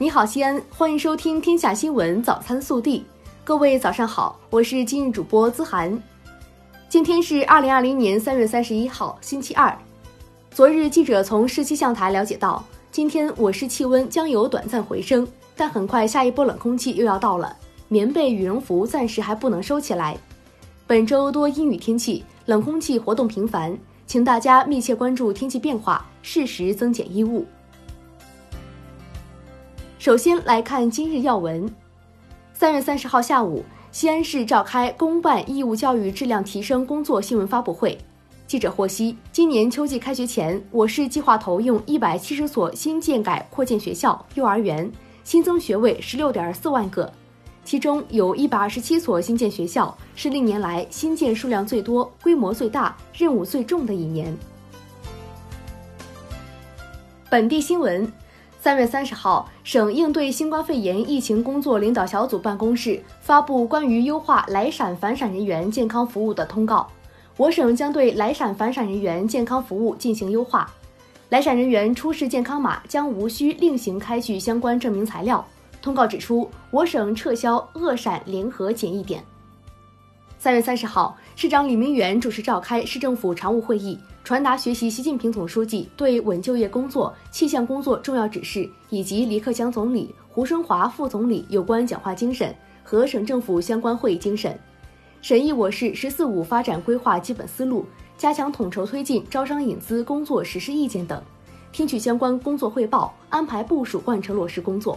你好，西安，欢迎收听《天下新闻早餐速递》。各位早上好，我是今日主播资涵。今天是二零二零年三月三十一号，星期二。昨日，记者从市气象台了解到，今天我市气温将有短暂回升，但很快下一波冷空气又要到了，棉被、羽绒服暂时还不能收起来。本周多阴雨天气，冷空气活动频繁，请大家密切关注天气变化，适时增减衣物。首先来看今日要闻。三月三十号下午，西安市召开公办义务教育质量提升工作新闻发布会。记者获悉，今年秋季开学前，我市计划投用一百七十所新建改扩建学校、幼儿园，新增学位十六点四万个，其中有一百二十七所新建学校是历年来新建数量最多、规模最大、任务最重的一年。本地新闻。三月三十号，省应对新冠肺炎疫情工作领导小组办公室发布关于优化来陕返陕人员健康服务的通告。我省将对来陕返陕人员健康服务进行优化，来陕人员出示健康码将无需另行开具相关证明材料。通告指出，我省撤销鄂陕联合检疫点。三月三十号，市长李明远主持召开市政府常务会议。传达学习习近平总书记对稳就业工作、气象工作重要指示，以及李克强总理、胡春华副总理有关讲话精神和省政府相关会议精神，审议我市“十四五”发展规划基本思路，加强统筹推进招商引资工作实施意见等，听取相关工作汇报，安排部署贯彻落实工作。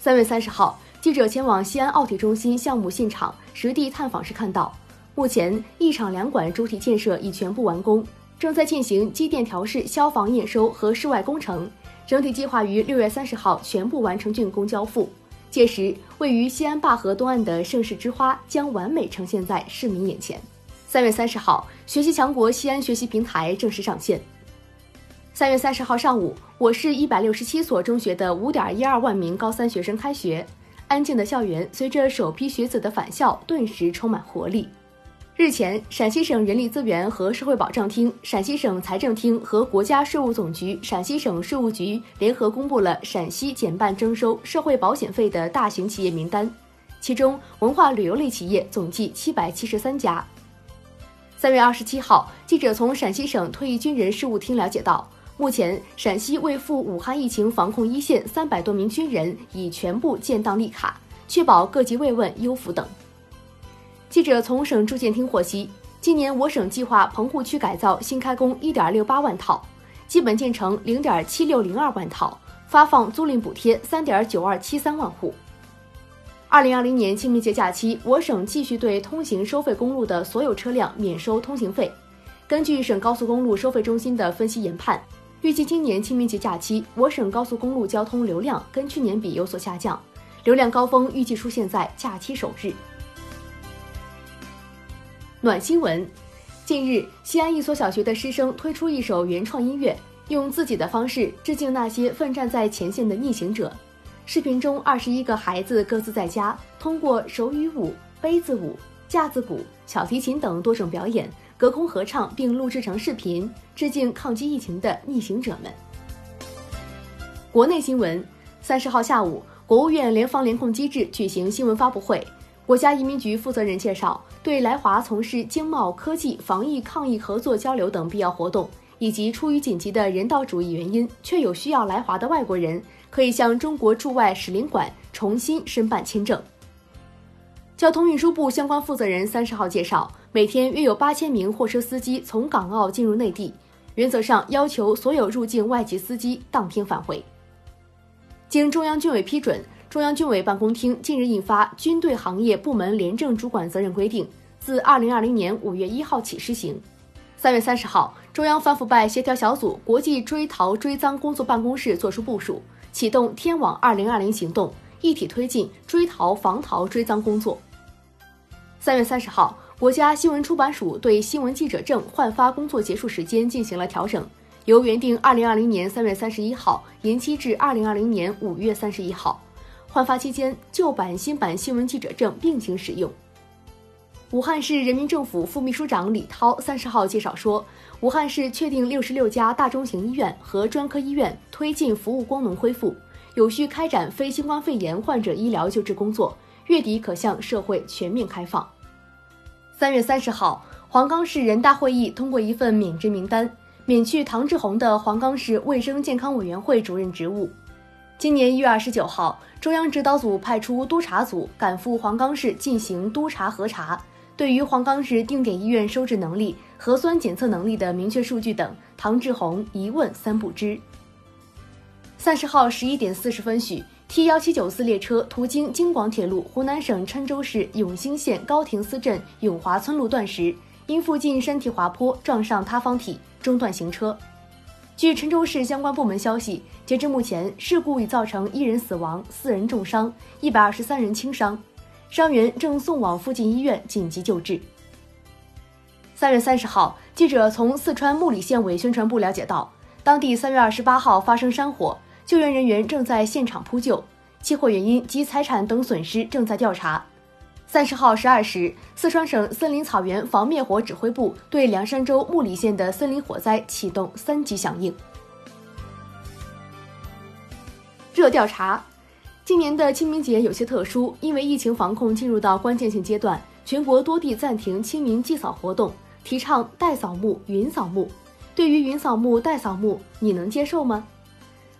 三月三十号，记者前往西安奥体中心项目现场实地探访时看到。目前，一场两馆主体建设已全部完工，正在进行机电调试、消防验收和室外工程，整体计划于六月三十号全部完成竣工交付。届时，位于西安灞河东岸的盛世之花将完美呈现在市民眼前。三月三十号，学习强国西安学习平台正式上线。三月三十号上午，我市一百六十七所中学的五点一二万名高三学生开学，安静的校园随着首批学子的返校，顿时充满活力。日前，陕西省人力资源和社会保障厅、陕西省财政厅和国家税务总局陕西省税务局联合公布了陕西减半征收社会保险费的大型企业名单，其中文化旅游类企业总计七百七十三家。三月二十七号，记者从陕西省退役军人事务厅了解到，目前陕西为赴武汉疫情防控一线三百多名军人已全部建档立卡，确保各级慰问、优抚等。记者从省住建厅获悉，今年我省计划棚户区改造新开工一点六八万套，基本建成零点七六零二万套，发放租赁补贴三点九二七三万户。二零二零年清明节假期，我省继续对通行收费公路的所有车辆免收通行费。根据省高速公路收费中心的分析研判，预计今年清明节假期，我省高速公路交通流量跟去年比有所下降，流量高峰预计出现在假期首日。暖新闻，近日，西安一所小学的师生推出一首原创音乐，用自己的方式致敬那些奋战在前线的逆行者。视频中，二十一个孩子各自在家，通过手语舞、杯子舞、架子鼓、小提琴等多种表演，隔空合唱并录制成视频，致敬抗击疫情的逆行者们。国内新闻，三十号下午，国务院联防联控机制举行新闻发布会。国家移民局负责人介绍，对来华从事经贸、科技、防疫抗疫合作交流等必要活动，以及出于紧急的人道主义原因却有需要来华的外国人，可以向中国驻外使领馆重新申办签证。交通运输部相关负责人三十号介绍，每天约有八千名货车司机从港澳进入内地，原则上要求所有入境外籍司机当天返回。经中央军委批准。中央军委办公厅近日印发《军队行业部门廉政主管责任规定》，自二零二零年五月一号起施行。三月三十号，中央反腐败协调小组国际追逃追赃工作办公室作出部署，启动“天网二零二零”行动，一体推进追逃防逃追赃工作。三月三十号，国家新闻出版署对新闻记者证换发工作结束时间进行了调整，由原定二零二零年三月三十一号延期至二零二零年五月三十一号。换发期间，旧版、新版新闻记者证并行使用。武汉市人民政府副秘书长李涛三十号介绍说，武汉市确定六十六家大中型医院和专科医院推进服务功能恢复，有序开展非新冠肺炎患者医疗救治工作，月底可向社会全面开放。三月三十号，黄冈市人大会议通过一份免职名单，免去唐志红的黄冈市卫生健康委员会主任职务。今年一月二十九号，中央指导组派出督查组赶赴黄冈市进行督查核查，对于黄冈市定点医院收治能力、核酸检测能力的明确数据等，唐志红一问三不知。三十号十一点四十分许，T 幺七九四列车途经京广铁路湖南省郴州市永兴县高亭司镇永华村路段时，因附近山体滑坡撞上塌方体，中断行车。据郴州市相关部门消息，截至目前，事故已造成一人死亡、四人重伤、一百二十三人轻伤，伤员正送往附近医院紧急救治。三月三十号，记者从四川木里县委宣传部了解到，当地三月二十八号发生山火。救援人员正在现场扑救，起火原因及财产等损失正在调查。三十号十二时，四川省森林草原防灭火指挥部对凉山州木里县的森林火灾启动三级响应。热调查：今年的清明节有些特殊，因为疫情防控进入到关键性阶段，全国多地暂停清明祭扫活动，提倡代扫墓、云扫墓。对于云扫墓、代扫墓，你能接受吗？